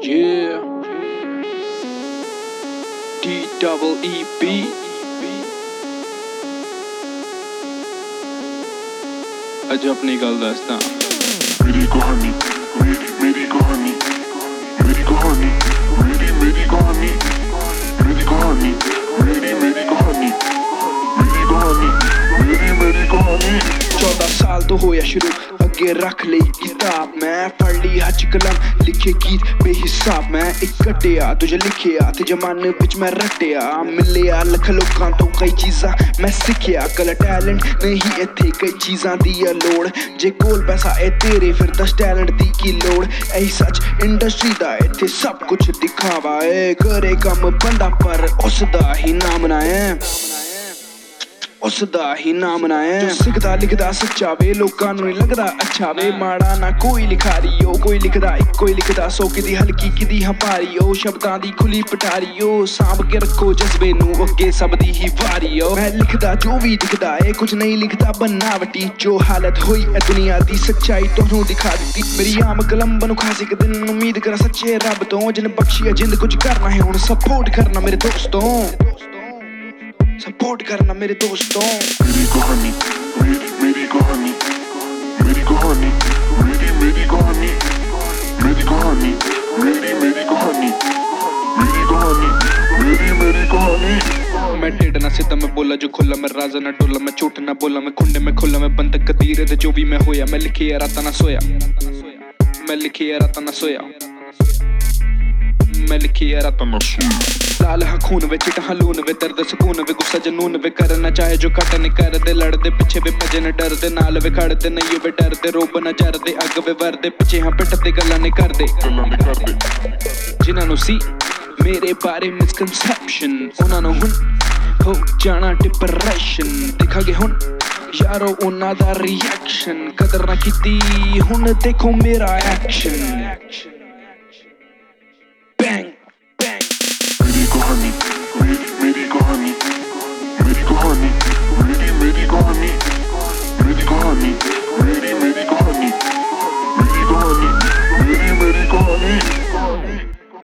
Yeah. D double E B. अजब निकल दस्ता मेरी कहानी मेरी मेरी कहानी मेरी कहानी मेरी मेरी कहानी मेरी कहानी मेरी मेरी कहानी मेरी कहानी मेरी मेरी कहानी चौदह साल तो होया शुरू के रख ले किताब मैं पढ़ ली हज कलम, लिखे गीत बेहिसाब मैं एक कटिया तुझे लिखिया ते जमाने बिच मैं रटिया आ लख लोकां तो कई चीजा मैं सिक्खिया। कल टैलेंट नहीं इत्थे, कई चीजा दी ऐ लोड़। जे कोल पैसा ऐ तेरे, फिर दस टैलेंट दी की लोड़। ऐ सच इंडस्ट्री दा, इत्थे सब कुछ दिखावा ऐ। करे कम बंदा पर उस दा ही नाम ना है ਉਸ ਦਾ ਹੀ ਨਾਮ ਨਾ ਹੈ। ਜੋ ਸਿੱਖਦਾ ਲਿਖਦਾ ਸੱਚਾ ਵੇ ਲੋਕਾਂ ਨੂੰ ਨਹੀਂ ਲੱਗਦਾ ਅੱਛਾ ਵੇ। ਮਾੜਾ ਨਾ ਕੋਈ ਲਿਖਾਰੀ ਓ ਕੋਈ ਲਿਖਦਾ ਇੱਕੋ ਹੀ ਲਿਖਦਾ। ਸੋ ਕਿਦੀ ਹਲਕੀ ਕਿਦੀ ਹੰਪਾਰੀ ਓ ਸ਼ਬਦਾਂ ਦੀ ਖੁੱਲੀ ਪਟਾਰੀ ਓ ਸਾਂਭ ਕੇ ਰੱਖੋ ਜਜ਼ਬੇ ਨੂੰ ਅੱਗੇ ਸਭ ਦੀ ਹੀ ਵਾਰੀ ਓ ਮੈਂ ਲਿਖਦਾ ਜੋ ਵੀ ਦਿਖਦਾ ਏ ਕੁਝ ਨਹੀਂ ਲਿਖਦਾ। ਬਨਾਵਟੀ ਜੋ ਹਾਲਤ ਹੋਈ ਇਹ ਦੁਨੀਆ ਦੀ ਸੱਚਾਈ ਤੁਹਾਨੂੰ ਦਿਖਾ ਦਿੱਤੀ। ਮੇਰੀ ਆਮ ਕਲਮ ਬਨੂ ਖਾਸ ਇੱਕ ਦਿਨ ਉਮੀਦ ਕਰਾਂ ਸੱਚੇ ਰੱਬ ਤੋਂ। ਜਿਨ ਬਖਸ਼ਿਆ ਜਿੰਦ ਕੁਝ ਕਰਨਾ ਹੈ ਹੁਣ ਸਪੋਰਟ ਕਰਨਾ ਮੇਰੇ ਦੋਸਤੋਂ। सपोर्ट करना मेरे दोस्तों। मेरी कहानी मेरी मेरी कहानी मेरी कहानी मेरी मेरी कहानी मेरी कहानी मेरी मेरी कहानी मेरी कहानी मेरी मेरी कहानी। मैं टेढ़ ना सीधा मैं बोला जो खुला मैं राजा ना डोला मैं झूठ ना बोला मैं खुंडे में खुला मैं बंद कदीर जो भी मैं होया मैं लिखी राता ना सोया। मैं लिखी राता ना सोया। ਮੈਂ ਲਿਖੀ ਆ ਰਾਤਾਂ ਮਸ਼ਹੂਰ ਲਾਲ ਹਖੂਨ ਵਿੱਚ ਟਹਲੂਨ ਵੇ ਦਰਦ ਸਕੂਨ ਵੇ ਗੁੱਸਾ ਜਨੂਨ ਵੇ ਕਰਨਾ ਚਾਹੇ ਜੋ ਘਟ ਨਹੀਂ ਕਰਦੇ, ਲੜਦੇ ਪਿੱਛੇ ਵੇ ਭਜਨ ਡਰਦੇ, ਨਾਲ ਵੇ ਖੜਦੇ, ਨਹੀਂ ਵੇ ਡਰਦੇ, ਰੋਬ ਨਾ ਚਰਦੇ ਅੱਗ ਵੇ ਵਰਦੇ, ਪਿੱਛੇ ਹਾਂ ਪਿੱਠ ਤੇ ਗੱਲਾਂ ਨਹੀਂ ਕਰਦੇ। ਜਿਨ੍ਹਾਂ ਨੂੰ ਸੀ ਮੇਰੇ ਬਾਰੇ ਮਿਸਕਨਸੈਪਸ਼ਨ ਉਹਨਾਂ ਨੂੰ ਹੁਣ ਹੋ ਜਾਣਾ ਡਿਪਰੈਸ਼ਨ ਦੇਖਾਂਗੇ ਹੁਣ ਯਾਰੋ ਉਹਨਾਂ ਦਾ ਰਿਐਕਸ਼ਨ ਕਦਰ ਨਾ ਕੀਤੀ, ਹੁਣ ਦੇਖੋ ਮੇਰਾ ਐਕਸ਼ਨ For me.